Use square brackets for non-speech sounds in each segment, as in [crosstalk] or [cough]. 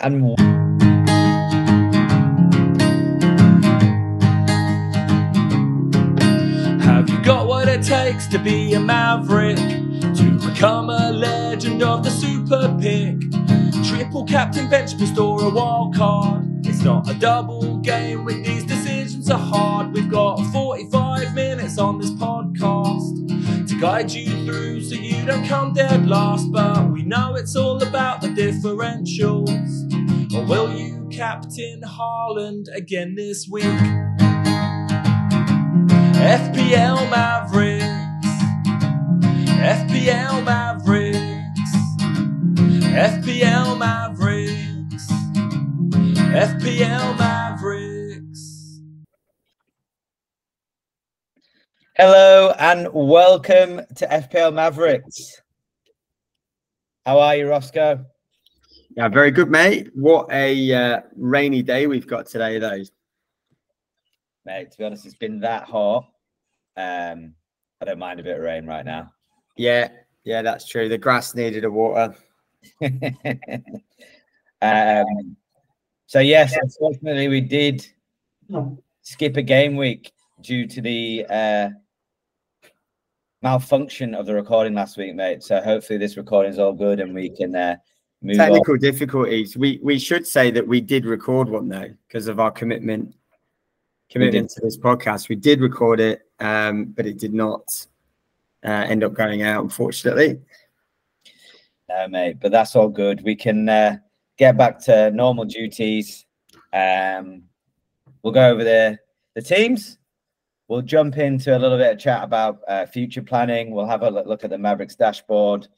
and Have you got what it takes to be a maverick? To become a legend of the super pick? Triple captain, bench boost, or a wild card? It's not a double game when these decisions are hard. We've got 45 minutes on this podcast to guide you through so you don't come dead last. But we know it's all about the differentials. Or will you captain Haaland again this week? FPL Mavericks. FPL Mavericks. FPL Mavericks. FPL Mavericks. Hello and welcome to FPL Mavericks. How are you, Roscoe? Yeah, very good, mate. What a uh, rainy day we've got today, though. Mate, to be honest, it's been that hot. Um, I don't mind a bit of rain right now. Yeah, yeah, that's true. The grass needed a water. [laughs] um, so yes, unfortunately, we did skip a game week due to the uh, malfunction of the recording last week, mate. So hopefully, this recording is all good and we can uh, move on. Technical difficulties. We we should say that we did record one though, because of our commitment commitment to this podcast. We did record it, um, but it did not uh, end up going out, unfortunately. No, mate, but that's all good. We can uh, get back to normal duties. Um, we'll go over the the teams. We'll jump into a little bit of chat about uh, future planning. We'll have a look at the Mavericks dashboard,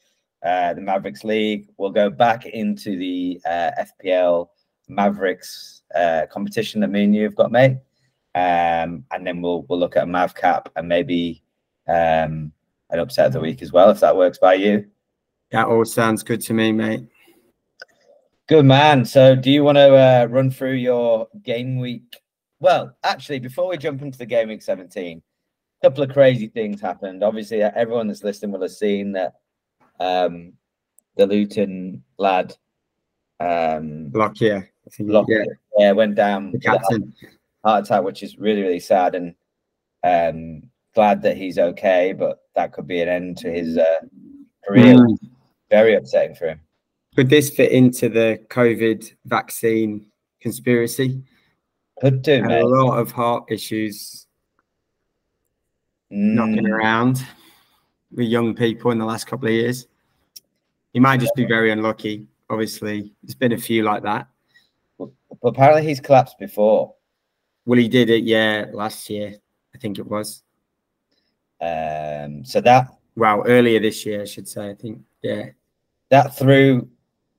uh, the Mavericks League. We'll go back into the uh, FPL Mavericks uh, competition that me and you have got, mate. Um, and then we'll we'll look at a Mav cap and maybe um, an upset of the week as well, if that works by you. That all sounds good to me, mate. Good man. So, do you want to uh, run through your game week? Well, actually, before we jump into the game week 17, a couple of crazy things happened. Obviously, uh, everyone that's listening will have seen that um, the Luton lad, um, Lockyer, I think. Lock- yeah, yeah, went down the heart- captain. heart attack, which is really, really sad. And um, glad that he's okay, but that could be an end to his uh, career. Mm. Very upsetting for him. Could this fit into the COVID vaccine conspiracy? Could do, Had a lot of heart issues knocking Mm, around with young people in the last couple of years. He might just be very unlucky. Obviously, there's been a few like that. but apparently, he's collapsed before. Well, he did it, yeah, last year, I think it was. Um, so that Well, earlier this year, I should say. I think, yeah. that threw,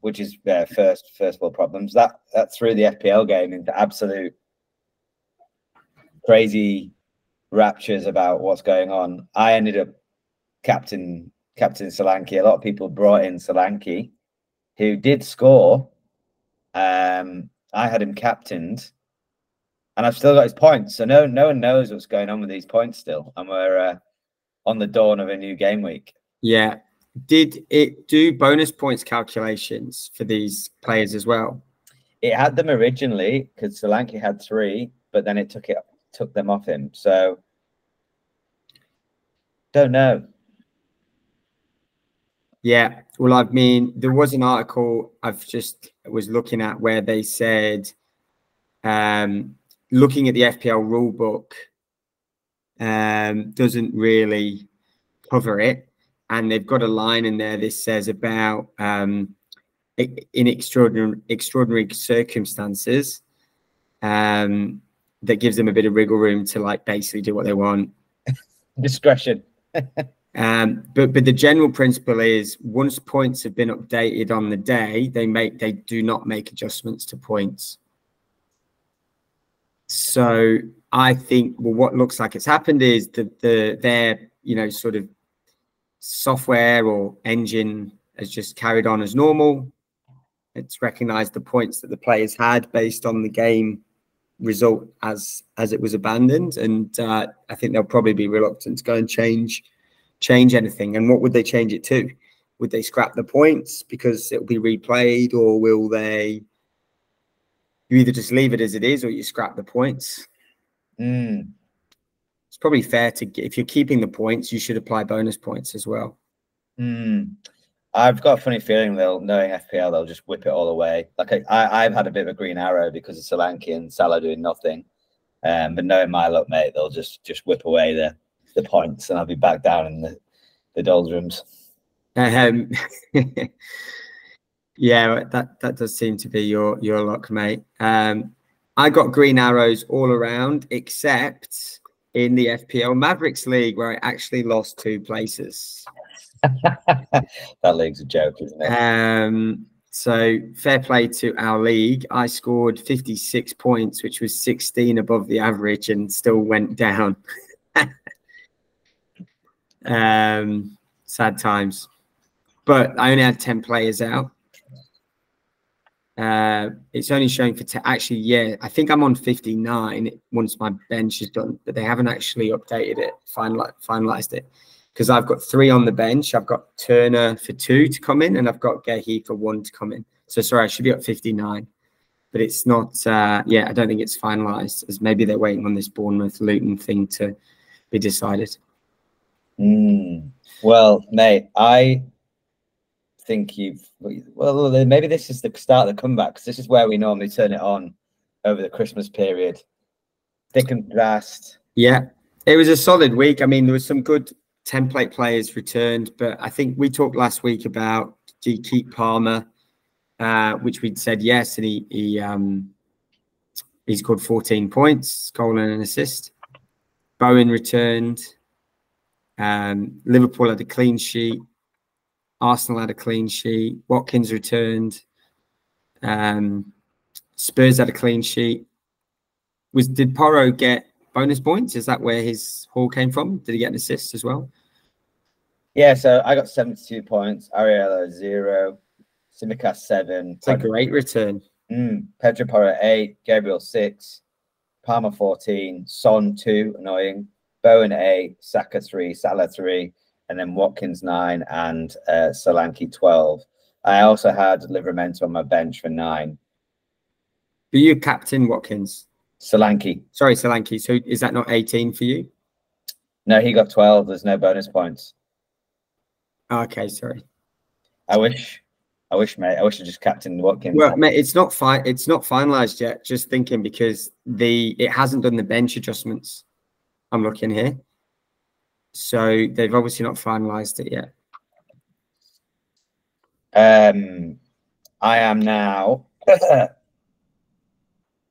which is uh, first first world problems. That that threw the FPL game into absolute crazy raptures about what's going on. I ended up captain captain Solanke. A lot of people brought in Solanke, who did score. Um, I had him captained, and I've still got his points. So no no one knows what's going on with these points still, and we're uh, on the dawn of a new game week. Yeah. Did it do bonus points calculations for these players as well? It had them originally because Solanke had three, but then it took it took them off him. So don't know. Yeah. Well, I mean, there was an article I've just was looking at where they said, um, looking at the FPL rule book, um, doesn't really cover it, and they've got a line in there. This says about um, in extraordinary extraordinary circumstances, um, that gives them a bit of wriggle room to like basically do what they want. [laughs] Discretion. Um, but but the general principle is once points have been updated on the day, they make they do not make adjustments to points. So I think well, what looks like it's happened is that the their you know sort of software or engine has just carried on as normal. It's recognized the points that the players had based on the game result as as it was abandoned, and uh, I think they'll probably be reluctant to go and change change anything. And what would they change it to? Would they scrap the points because it'll be replayed, or will they you either just leave it as it is or you scrap the points. Mm. It's probably fair to if you're keeping the points, you should apply bonus points as well. Mm. I've got a funny feeling they'll, knowing FPL, they'll just whip it all away. Like I, I've had a bit of a green arrow because of Solanke and Salah doing nothing. Um, but knowing my luck, mate, they'll just just whip away the the points, and I'll be back down in the the doldrums. Um, [laughs] yeah, that that does seem to be your your luck, mate. Um, I got green arrows all around except in the FPL Mavericks League where I actually lost two places. [laughs] that league's a joke, isn't it? Um, so fair play to our league. I scored 56 points, which was 16 above the average and still went down. [laughs] um, sad times. But I only had 10 players out. Uh, it's only showing for te- actually, yeah, I think I'm on 59 once my bench is done, but they haven't actually updated it, final, finalized it because I've got three on the bench. I've got Turner for two to come in, and I've got Gehi for one to come in. So sorry, I should be at 59, but it's not. Uh, yeah, I don't think it's finalised. As maybe they're waiting on this Bournemouth Luton thing to be decided. Mm. Well, mate, I think you've. Well, maybe this is the start of the comeback because this is where we normally turn it on over the Christmas period. Thick and fast. Yeah, it was a solid week. I mean, there was some good template players returned, but I think we talked last week about do you keep Palmer, uh, which we'd said yes, and he he um, he scored 14 points, goal and an assist. Bowen returned. Um, Liverpool had a clean sheet. Arsenal had a clean sheet. Watkins returned. Um, Spurs had a clean sheet. Was did Porro get bonus points? Is that where his haul came from? Did he get an assist as well? Yeah, so I got 72 points, Areola zero, Tsimikas seven. It's a great return. Mm, Pedro Porro eight, Gabriel six, Palmer 14, Son two, annoying, Bowen eight, Saka three, Salah three, and then Watkins nine and uh, Solanke 12. I also had Livramento on my bench for nine. Were you captain Watkins? Solanke. Sorry, Solanke. So is that not 18 for you? No, he got 12. There's no bonus points. Okay, sorry. I wish, I wish, mate. I wish I just captained Watkins. Well, mate, it's not fi- It's not finalized yet. Just thinking because the it hasn't done the bench adjustments. I'm looking here, so they've obviously not finalized it yet. Um, I am now [laughs]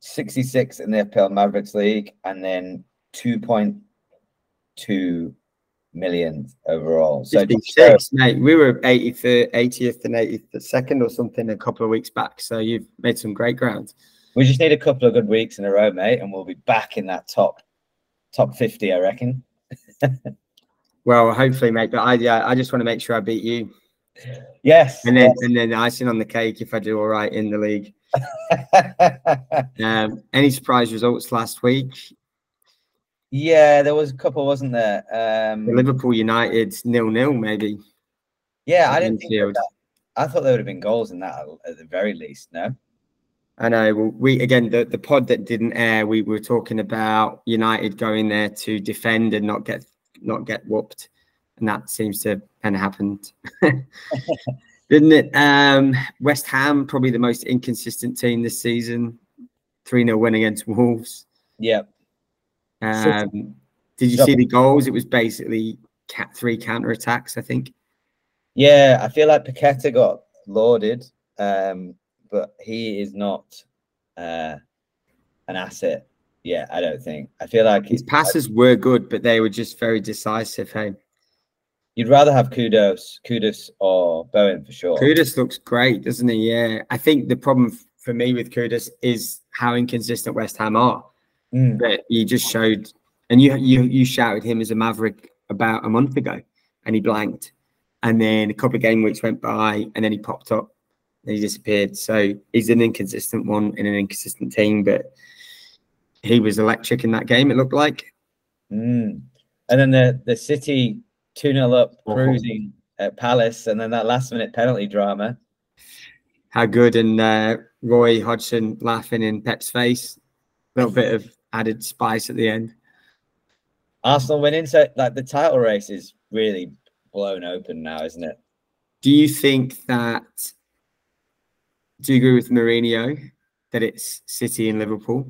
66 in the FPL Mavericks League, and then 2.2 million overall. So, uh, 56, mate. We were 80th, 80th and 82nd or something a couple of weeks back. So you've made some great ground. We just need a couple of good weeks in a row, mate, and we'll be back in that top top 50, I reckon. [laughs] well, hopefully, mate. But I yeah, I just want to make sure I beat you. Yes. And then yes. and then icing on the cake if I do all right in the league. [laughs] um, any surprise results last week? Yeah, there was a couple, wasn't there? Um, Liverpool United nil nil, maybe. Yeah, I didn't think that. I thought there would have been goals in that at the very least. No. I know. Well, we again the, the pod that didn't air, we were talking about United going there to defend and not get not get whooped, and that seems to kind of happened, [laughs] didn't it? Um, West Ham probably the most inconsistent team this season, three 0 win against Wolves. Yep. Um, did you see the goals? It was basically cat three counter attacks, I think. Yeah, I feel like Paqueta got lauded, um, but he is not uh, an asset. Yeah, I don't think. I feel like his passes were good, but they were just very decisive. Hey, you'd rather have Kudus, Kudus or Bowen for sure. Kudus looks great, doesn't he? Yeah, I think the problem for me with Kudus is how inconsistent West Ham are. Mm. But he just showed, and you you you shouted him as a maverick about a month ago, and he blanked, and then a couple of game weeks went by, and then he popped up, and he disappeared. So he's an inconsistent one in an inconsistent team, but he was electric in that game. It looked like. Mm. And then the the City two 0 up, cruising at Palace, and then that last minute penalty drama. How good and uh, Roy Hodgson laughing in Pep's face. A little bit of added spice at the end. Arsenal winning, so like the title race is really blown open now, isn't it? Do you think that? Do you agree with Mourinho that it's City and Liverpool?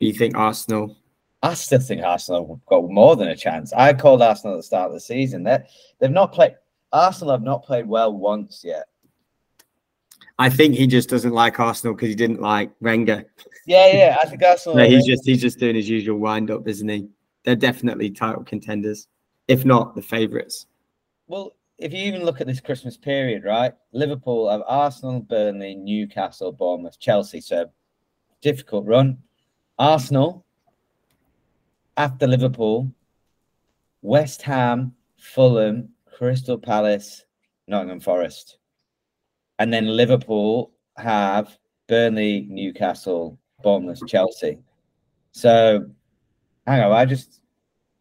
Do you think Arsenal? I still think Arsenal have got more than a chance. I called Arsenal at the start of the season. They they've not played. Arsenal have not played well once yet. I think he just doesn't like Arsenal because he didn't like Wenger. Yeah, yeah. I think Arsenal. [laughs] No, he's just he's just doing his usual wind up, isn't he? They're definitely title contenders, if not the favourites. Well, if you even look at this Christmas period, right? Liverpool have Arsenal, Burnley, Newcastle, Bournemouth, Chelsea. So difficult run. Arsenal after Liverpool, West Ham, Fulham, Crystal Palace, Nottingham Forest. And then Liverpool have Burnley, Newcastle, Bournemouth, Chelsea. So hang on, I just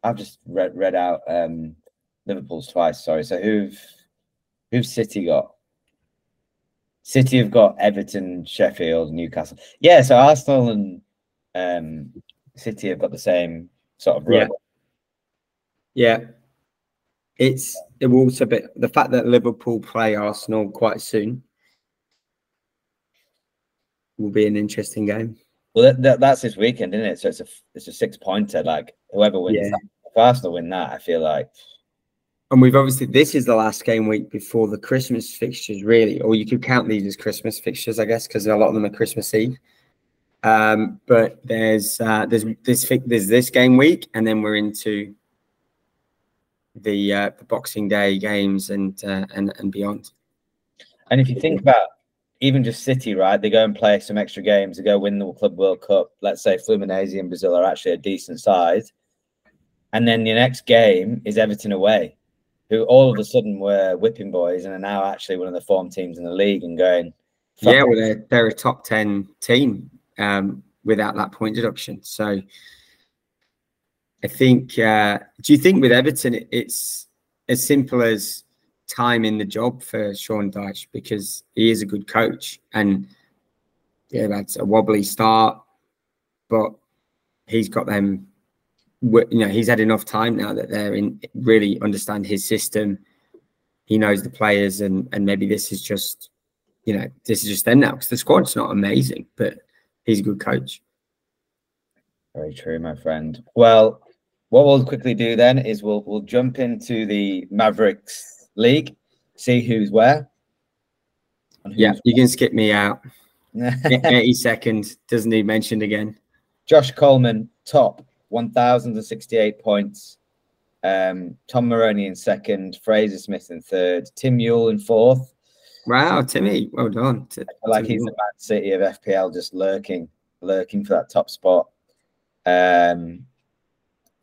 I've just read read out um Liverpool's twice, sorry. So who've who've City got? City have got Everton, Sheffield, Newcastle. Yeah, so Arsenal and um City have got the same sort of. Yeah. Yeah. It's it will also be the fact that Liverpool play Arsenal quite soon will be an interesting game. Well, that, that, that's this weekend, isn't it? So it's a it's a six pointer. Like whoever wins, Yeah. that, if Arsenal win that, I feel like And we've obviously this is the last game week before the Christmas fixtures, really, or you could count these as Christmas fixtures, I guess, because a lot of them are Christmas Eve. Um, but there's uh, there's this there's this game week, and then we're into the uh, the Boxing Day games and uh, and and beyond. And if you think about even just City, right? They go and play some extra games. They go win the Club World Cup. Let's say Fluminense in Brazil are actually a decent side, and then your next game is Everton away, who all of a sudden were whipping boys and are now actually one of the form teams in the league and going. Yeah, well, they're, they're a top ten team um, without that point deduction. So I think. Uh, do you think with Everton it, it's as simple as time in the job for Sean Dyche because he is a good coach and yeah, that's a wobbly start, but he's got them. You know, he's had enough time now that they're in really understand his system. He knows the players, and and maybe this is just you know, this is just them now because the squad's not amazing, but he's a good coach. Very true, my friend. Well, what we'll quickly do then is we'll we'll jump into the Mavericks League, see who's where. and Yeah, who's- you can skip me out. [laughs] 80 seconds doesn't need mentioned again. Josh Coleman, top, 1,068 points. Um, Tom Maroney in second, Fraser Smith in third, Tim Yule in fourth. Wow, Timmy, well done. T- like he's the Man City of FPL, just lurking, lurking for that top spot. Um,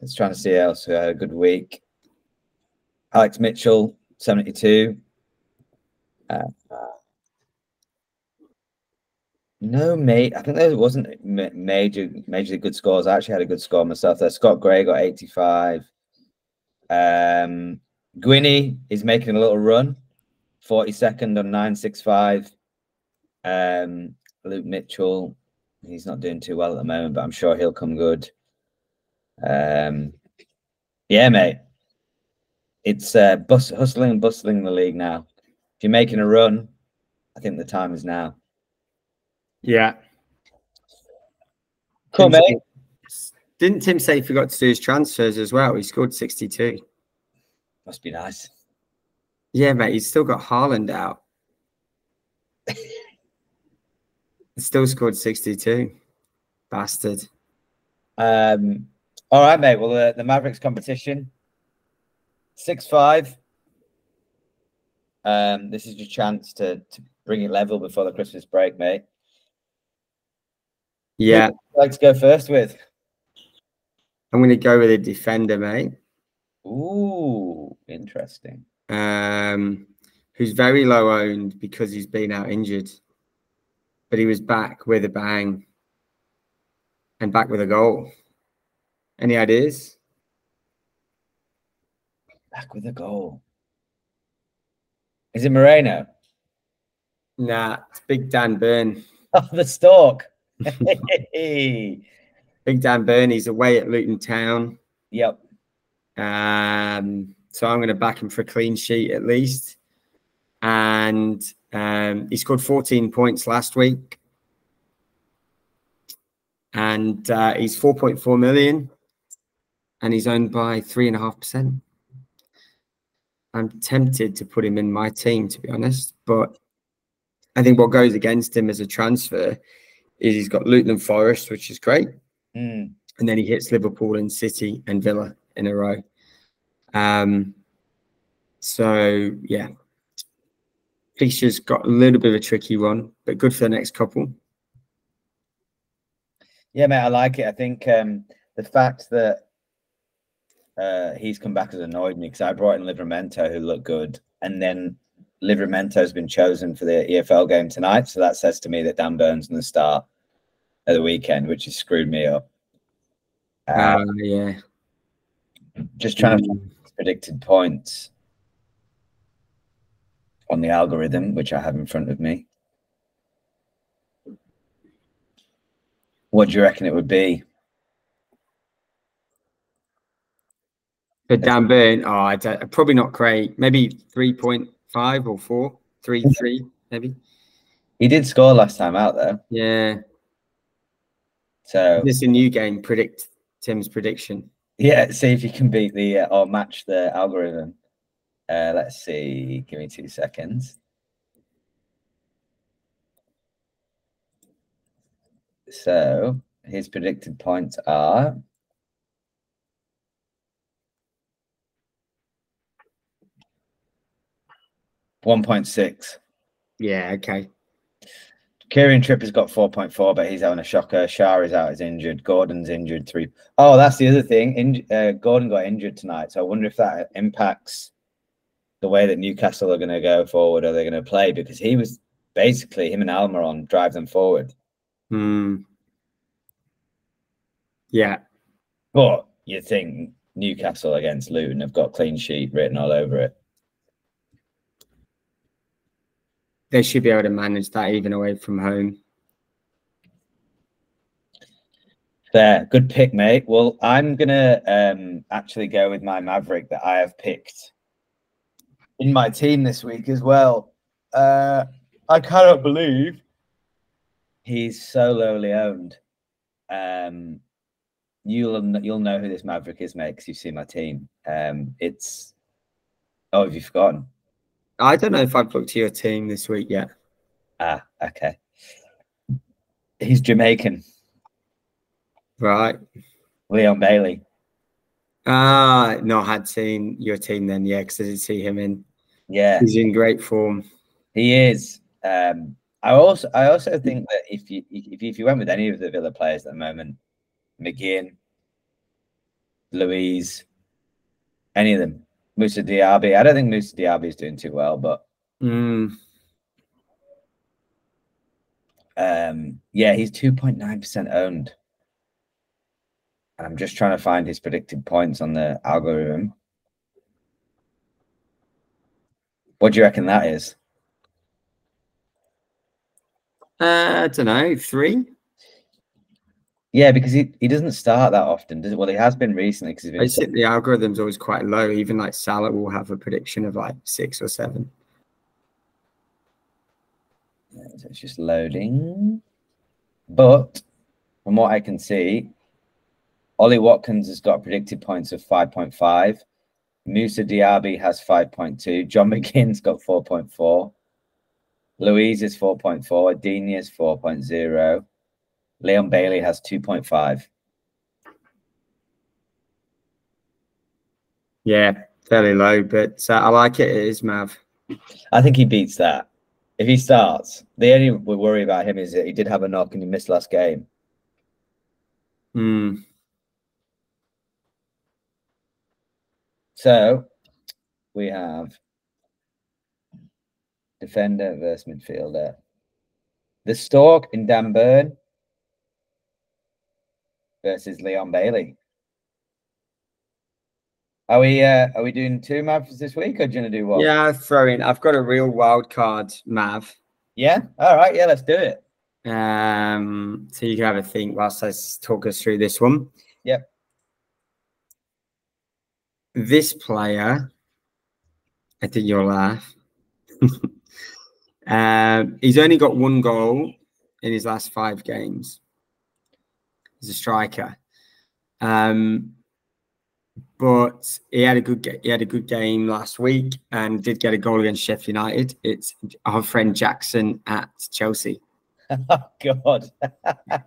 let's trying to see else who had a good week. Alex Mitchell, 72. Uh, no, mate. I think there wasn't ma- major, majorly good scores. I actually had a good score myself there. Scott Gray got 85. Um, Gwynny is making a little run, 42nd on 965. Um, Luke Mitchell, he's not doing too well at the moment, but I'm sure he'll come good. Um, yeah, mate. It's uh, bus- hustling and bustling the league now. If you're making a run, I think the time is now. Yeah. Cool, mate. Didn't Tim say he forgot to do his transfers as well? He scored 62. Must be nice. Yeah, mate, he's still got Haaland out. [laughs] still scored 62. Bastard. Um, all right, mate. Well, the, the Mavericks competition, six five. Um, this is your chance to to bring it level before the Christmas break, mate. Yeah, like to go first with? I'm going to go with a defender, mate. Ooh, interesting. Um, who's very low owned because he's been out injured, but he was back with a bang and back with a goal. Any ideas? Back with a goal. Is it Moreno? Nah, it's Big Dan Burn. [laughs] Oh, the Stork. [laughs] Big Dan Burn. He's away at Luton Town. yep. Um, so I'm going to back him for a clean sheet at least. And um, he scored 14 points last week. And uh, he's 4.4 million. And he's owned by 3.5%. I'm tempted to put him in my team, to be honest. But I think what goes against him as a transfer is he's got Luton and Forest, which is great. Mm. And then he hits Liverpool and City and Villa in a row. Um, so yeah, fixtures got a little bit of a tricky one, but good for the next couple. Yeah, mate, I like it. I think um, the fact that uh, he's come back has annoyed me because I brought in Livramento, who looked good, and then Livramento has been chosen for the EFL game tonight. So that says to me that Dan Burns going to start at the weekend, which has screwed me up. Uh, Uh, yeah, just trying to his predicted points on the algorithm, which I have in front of me. What do you reckon it would be? but Dan Burn, oh, I don't, probably not great. Maybe three point five or four, three three, maybe. He did score last time out, though. Yeah, So this is a new game. Predict Tim's prediction. Yeah, see if you can beat the uh, or match the algorithm. Uh, let's see. Give me two seconds. So his predicted points are one point six. Yeah, okay. Kieran Tripp has got 4.4, but he's having a shocker. Schär is out, is injured. Gordon's injured. Three. Oh, that's the other thing. In, uh, Gordon got injured tonight. So I wonder if that impacts the way that Newcastle are going to go forward or they're going to play because he was basically, him and Almiron drive them forward. Hmm. Yeah, But you think Newcastle against Luton have got clean sheet written all over it. They should be able to manage that even away from home. There, good pick, mate. Well, I'm gonna um actually go with my Maverick that I have picked in my team this week as well. Uh I cannot believe he's so lowly owned. Um you'll you'll know who this Maverick is, mate, because you've seen my team. Um it's oh, have you forgotten? I don't know if I've looked to your team this week yet. Ah, okay. He's Jamaican, Right. Leon Bailey. Ah, no, I had seen your team then, yeah, because I did see him in. Yeah. He's in great form. He is. Um, I also I also think that if you if you, if you went with any of the Villa players at the moment, McGinn, Luiz, any of them, Moussa Diaby. I don't think Moussa Diaby is doing too well, but Mm, um, yeah, he's two point nine percent owned. And I'm just trying to find his predicted points on the algorithm. What do you reckon that is? uh, I don't know, three. Yeah, because he, he doesn't start that often, does it? Well, he has been recently because I think the algorithm's always quite low. Even like Salah will have a prediction of like six or seven. So it's just loading. But from what I can see, Ollie Watkins has got predicted points of 5.5. Moussa Diaby has 5.2. John [laughs] McGinn's got 4.4. Luiz is 4.4. Digne is 4.0. Leon Bailey has 2.5. Yeah, fairly low, but uh, I like it. It is Mav. I think he beats that. If he starts, the only worry about him is that he did have a knock and he missed last game. Hmm. So we have defender versus midfielder. The Stork in Dan Burn versus Leon Bailey. Are we uh, are we doing two maps this week or do you want to do one? Yeah, throw in. I've got a real wild card, Mav. Yeah. All right. Yeah, let's do it. Um, so you can have a think whilst I talk us through this one. Yep. This player, I think you'll laugh. um, [laughs] he's only got one goal in his last five games. He's a striker. Um, but he had a good he had a good game last week and did get a goal against Sheffield United. It's our friend Jackson at Chelsea. [laughs] Oh God. [laughs]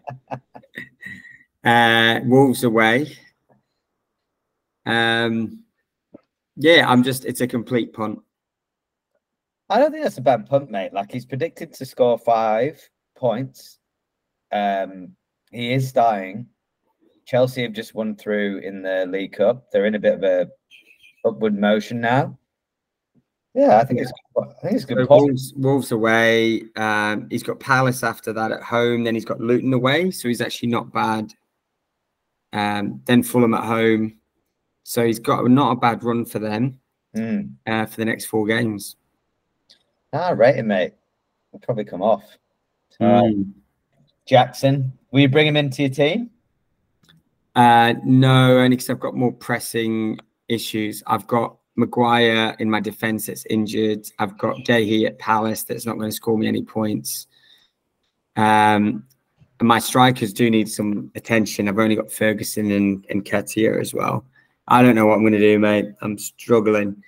Uh, Wolves away. Um, yeah, I'm just it's a complete punt. I don't think that's a bad punt, mate. Like he's predicted to score five points. Um, he is starting. Chelsea have just won through in the League Cup. They're in a bit of a upward motion now. Yeah, I think it's I think it's a So good. Wolves, Wolves away. Um, he's got Palace after that at home. Then he's got Luton away, so he's actually not bad. Um, then Fulham at home, so he's got not a bad run for them Mm. uh, for the next four games. Ah, rate him, mate. He'll probably come off. All right. Jackson, will you bring him into your team? Uh, no, only because I've got more pressing issues. I've got Maguire in my defence that's injured. I've got Gehi at Palace that's not going to score me any points. Um, my strikers do need some attention. I've only got Ferguson and, and Katia as well. I don't know what I'm going to do, mate. I'm struggling.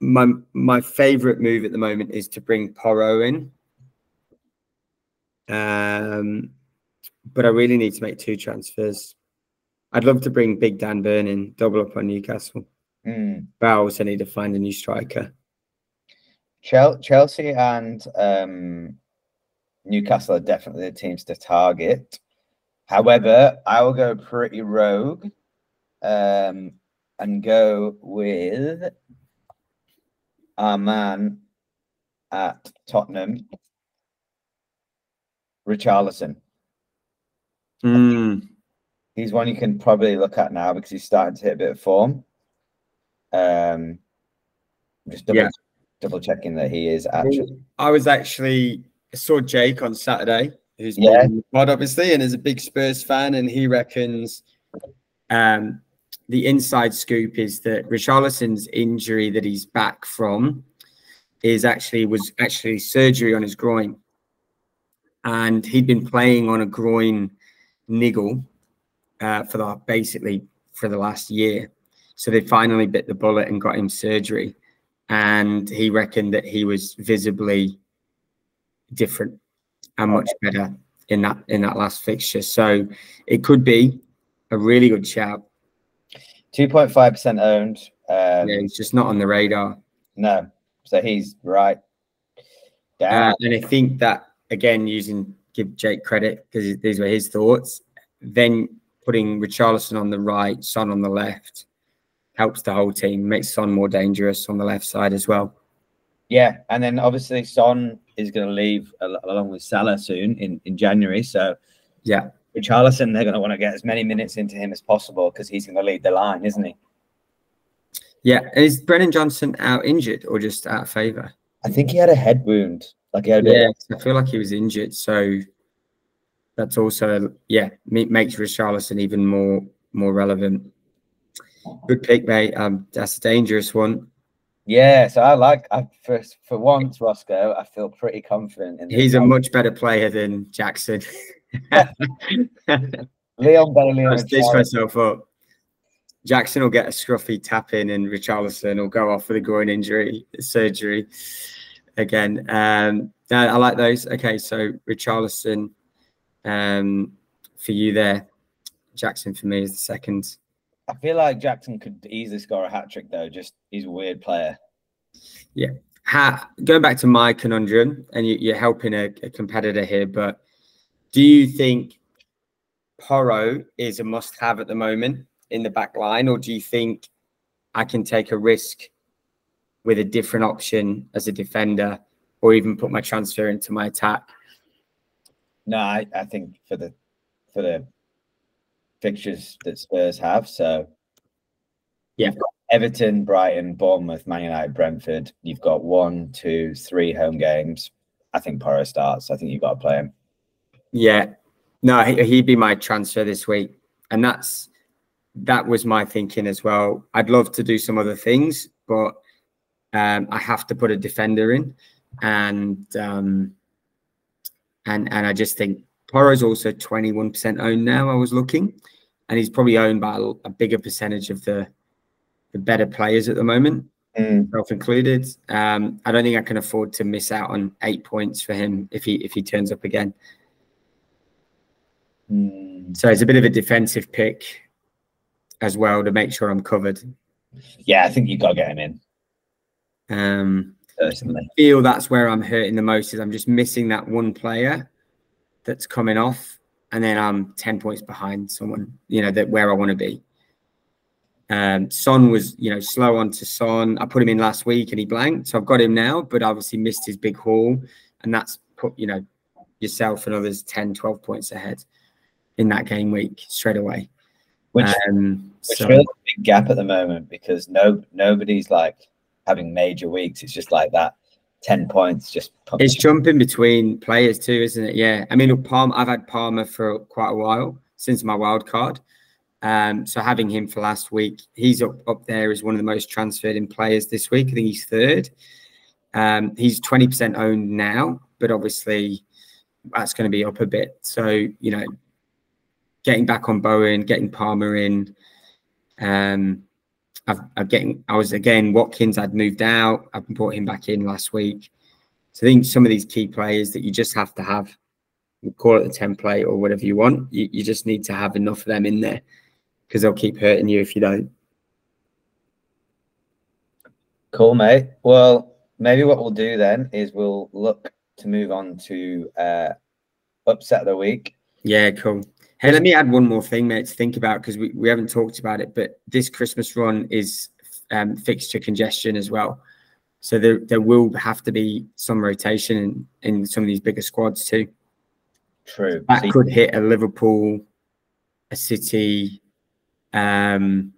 My my favourite move at the moment is to bring Porro in. Um, but I really need to make two transfers. I'd love to bring Big Dan Burn in, double up on Newcastle. Mm. But I also need to find a new striker. Chelsea and um, Newcastle are definitely the teams to target. However, I will go pretty rogue um, and go with our man at Tottenham, Richarlison. Mm, He's one you can probably look at now because he's starting to hit a bit of form. Um, just double, Yeah. double checking that he is actually. I was actually I saw Jake on Saturday, who's Yeah. yeah. pod obviously, and is a big Spurs fan, and he reckons um, the inside scoop is that Richarlison's injury that he's back from is actually was actually surgery on his groin, and he'd been playing on a groin niggle uh, for the basically for the last year. So they finally bit the bullet and got him surgery, and he reckoned that he was visibly different and much better in that in that last fixture. So it could be a really good shout. Two point five percent owned. Um, yeah, he's just not on the radar. No, so he's right. Uh, and I think that again, using give Jake credit because these were his thoughts. Then putting Richarlison on the right, Son on the left, helps the whole team. Makes Son more dangerous on the left side as well. yeah, and then obviously Son is going to leave along with Salah soon in, in January. So Yeah, Richarlison, they're going to want to get as many minutes into him as possible because he's going to lead the line, isn't he? yeah. Is Brennan Johnson out injured or just out of favour? I think he had a head wound. Like he had. Yeah, I feel like he was injured, so that's also yeah ma- makes Richarlison even more more relevant. Good pick, mate. Um, that's a dangerous one. Yeah, so I like. I for for once, Roscoe, I feel pretty confident in. He's a much better player than Jackson. [laughs] Leon Bailey. I stitched myself up. Jackson will get a scruffy tap in, and Richarlison will go off with a groin injury surgery again. Um, no, I like those. Okay, so Richarlison um, for you there. Jackson for me is the second. I feel like Jackson could easily score a hat trick though. Just he's a weird player. Ha, going back to my conundrum, and you, you're helping a, a competitor here, but do you think Porro is a must-have at the moment in the back line, or do you think I can take a risk with a different option as a defender, or even put my transfer into my attack? No, I, I think for the for the fixtures that Spurs have, so Yeah. Everton, Brighton, Bournemouth, Man United, Brentford. You've got one, two, three home games. I think Porro starts. I think you've got to play him. Yeah, no, he'd be my transfer this week, and that's that was my thinking as well. I'd love to do some other things, but um, I have to put a defender in, and um, and and I just think Porro's also twenty one percent owned now. I was looking, and he's probably owned by a, a bigger percentage of the the better players at the moment, Mm. self included. Um, I don't think I can afford to miss out on eight points for him if he if he turns up again. Mm. So it's a bit of a defensive pick as well to make sure I'm covered. Yeah, I think you've got to get him in Um, personally. feel that's where I'm hurting the most is I'm just missing that one player that's coming off, and then I'm ten points behind someone. You know that where I want to be. Um, Son was you know slow on to Son. I put him in last week and he blanked, so I've got him now, but obviously missed his big haul, and that's put you know yourself and others 10, 12 points ahead in that game week straight away. Which um, which so- a big gap at the moment because no nobody's like having major weeks. It's just like that ten points just pumped It's jumping between players too, isn't it? Yeah. I mean, Palmer, I've had Palmer for quite a while since my wild card. Um, so having him for last week, he's up, up there as one of the most transferred in players this week. I think he's third. Um, he's 20% owned now, but obviously that's going to be up a bit. So, you know, getting back on Bowen, getting Palmer in, um, I've, I'm getting, I was again, Watkins, I'd moved out. I've brought him back in last week. So I think some of these key players that you just have to have, call it a template or whatever you want, you, you just need to have enough of them in there because they'll keep hurting you if you don't. Cool, mate. Well, maybe what we'll do then is we'll look to move on to uh, upset of the week. Yeah, cool. Hey, let me add one more thing, mate, to think about because we, we haven't talked about it, but this Christmas run is um, fixture congestion as well. So there, there will have to be some rotation in, in some of these bigger squads too. True. That So- could hit a Liverpool, a City. Um,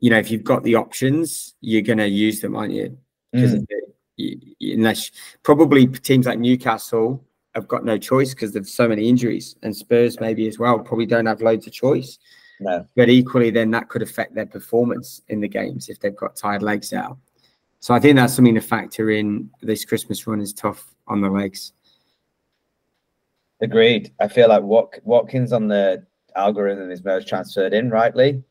you know, if you've got the options, you're going to use them, aren't you? Because Mm, unless probably teams like Newcastle have got no choice because there's so many injuries, and Spurs maybe as well probably don't have loads of choice. no. But equally, then that could affect their performance in the games if they've got tired legs out. So I think that's something to factor in. This Christmas run is tough on the legs. Agreed. I feel like Wat- Watkins on the algorithm is most transferred in, rightly.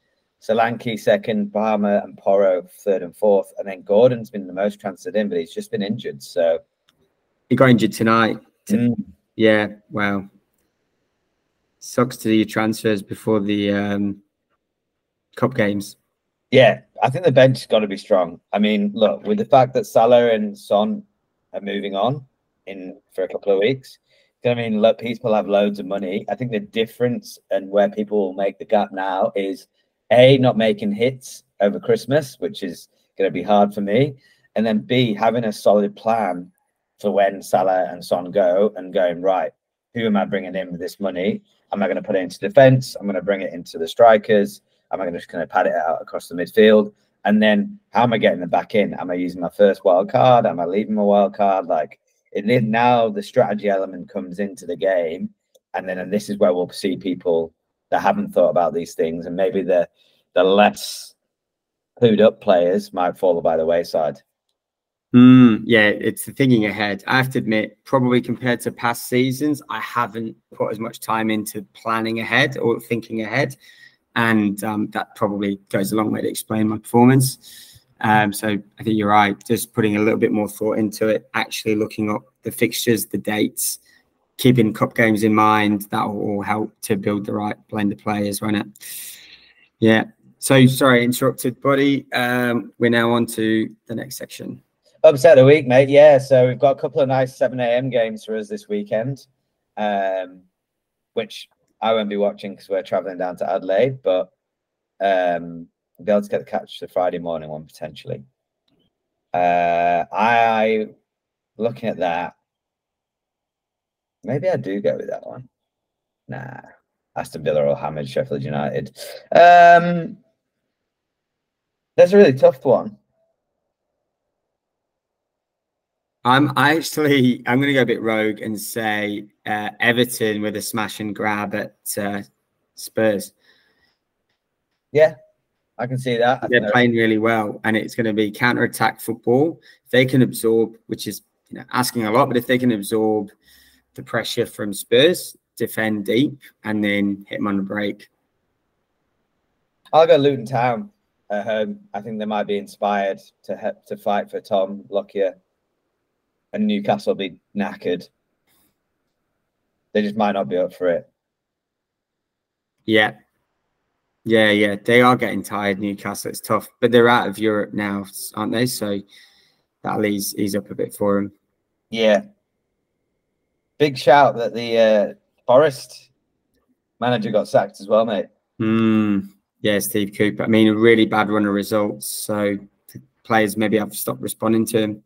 Solanke second, Palmer and Porro third and fourth, and then Gordon's been the most transferred in, but he's just been injured. So He got injured tonight. Mm, Yeah, wow. Sucks to do your transfers before the um, cup games. yeah, I think the bench has got to be strong. I mean, look, with the fact that Salah and Son are moving on in for a couple of weeks, I mean, look, people have loads of money. I think the difference and where people will make the gap now is a not making hits over Christmas, which is going to be hard for me, and then b having a solid plan for when Salah and Son go and going right. Who am I bringing in with this money? Am I going to put it into defense? I'm going to bring it into the strikers. Am I going to just going to pad it out across the midfield? And then how am I getting them back in? Am I using my first wild card? Am I leaving my wild card? Like it now the strategy element comes into the game, and then and this is where we'll see people that haven't thought about these things, and maybe the the less clued up players might fall by the wayside. Mm, yeah, it's the thinking ahead. I have to admit, probably compared to past seasons, I haven't put as much time into planning ahead or thinking ahead. And um, that probably goes a long way to explain my performance. Um, so I think you're right. Just putting a little bit more thought into it, actually looking up the fixtures, the dates, keeping cup games in mind, that will all help to build the right blend of players, won't it? Yeah. So sorry, interrupted, buddy. Um, we're now on to the next section. Upset of the week, mate. Yeah, so we've got a couple of nice 7 a.m. games for us this weekend, um, which I won't be watching because we're traveling down to Adelaide, but um, I'll be able to get the catch the Friday morning one potentially. Uh, I looking at that. Maybe I do go with that one. Nah, Aston Villa or Hammered Sheffield United. Um, that's a really tough one. I'm actually I'm going to go a bit rogue and say uh, Everton with a smash and grab at uh, Spurs. Yeah, I can see that. They're playing really well, and it's going to be counter attack football. If they can absorb, which is you know asking a lot, but if they can absorb the pressure from Spurs, defend deep, and then hit them on the break. I'll go Luton Town at home. I think they might be inspired to he- to fight for Tom Lockyer, and Newcastle will be knackered. They just might not be up for it. Yeah. Yeah, yeah. They are getting tired, Newcastle. It's tough. But they're out of Europe now, aren't they? So that'll ease, ease up a bit for them. Yeah. Big shout that the uh, Forest manager got sacked as well, mate. Mm, yeah, Steve Cooper. I mean, a really bad run of results. So players maybe have stopped responding to him.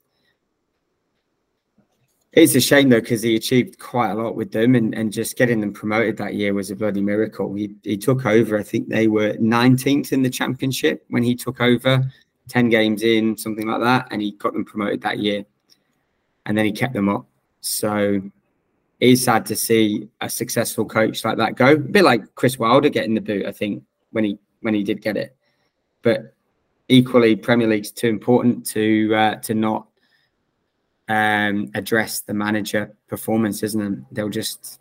It's a shame though, because he achieved quite a lot with them and, and just getting them promoted that year was a bloody miracle. He, he took over, I think they were 19th in the championship when he took over, 10 games in, something like that, and he got them promoted that year. And then he kept them up. So it's sad to see a successful coach like that go. A bit like Chris Wilder getting the boot, I think, when he when he did get it. But equally, Premier League's too important to uh, to not um, address the manager performance, isn't it? They'll just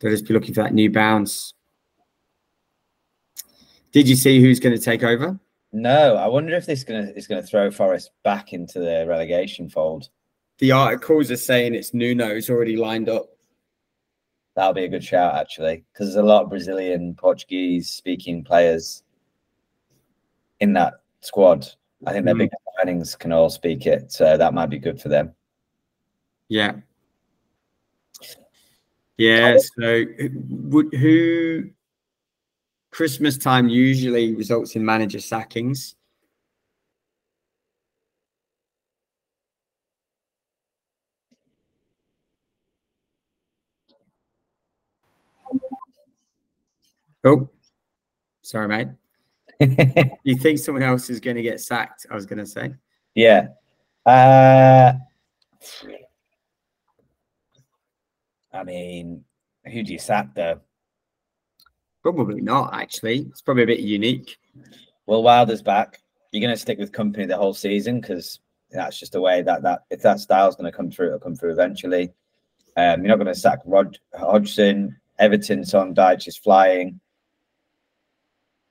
they'll just be looking for that new bounce. Did you see who's going to take over? No, I wonder if this gonna is gonna throw Forest back into the relegation fold. The articles are saying it's Nuno's already lined up. That'll be a good shout actually, because there's a lot of Brazilian, Portuguese speaking players in that squad. I think their Mm. big signings can all speak it, so that might be good for them. Yeah. Yeah. So, would who Christmas time usually results in manager sackings? Oh, sorry, mate. [laughs] You think someone else is going to get sacked? I was going to say. yeah. Uh, I mean, who do you sack though? Probably not. Actually, it's probably a bit unique. Well, Wilder's back. You're going to stick with Kompany the whole season because that's just the way that that if that style's going to come through, it'll come through eventually. Um, you're not going to sack Roy Hodgson. Everton's Sean Dyche is flying.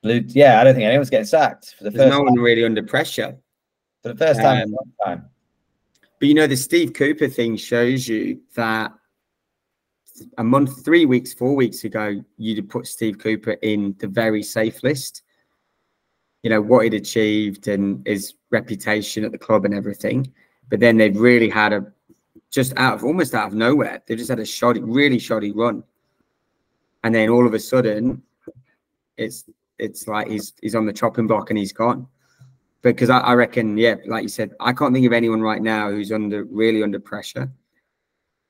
Yeah, I don't think anyone's getting sacked for the There's first no one really under pressure. for the first time in Um, a long time. But you know, the Steve Cooper thing shows you that a month, three weeks, four weeks ago, you'd have put Steve Cooper in the very safe list. You know, what he'd achieved and his reputation at the club and everything. But then they've really had a just out of almost out of nowhere, they've just had a shoddy, really shoddy run. And then all of a sudden, it's it's like he's he's on the chopping block and he's gone because I, I reckon, yeah, like you said, I can't think of anyone right now who's under really under pressure.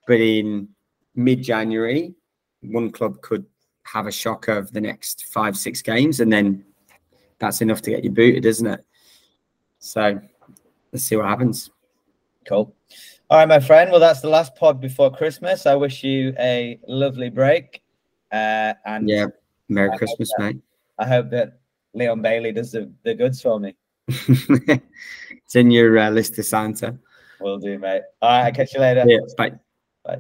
But in mid-January, one club could have a shocker of the next five, six games, and then that's enough to get you booted, isn't it? So let's see what happens. Cool. All right, my friend. Well, that's the last pod before Christmas. I wish you a lovely break. Uh, and Yeah. Merry Christmas, mate. I hope that Leon Bailey does the, the goods for me. it's in your uh, list to Santa. Will do, mate. All right, I'll catch you later. Yeah, bye. Bye.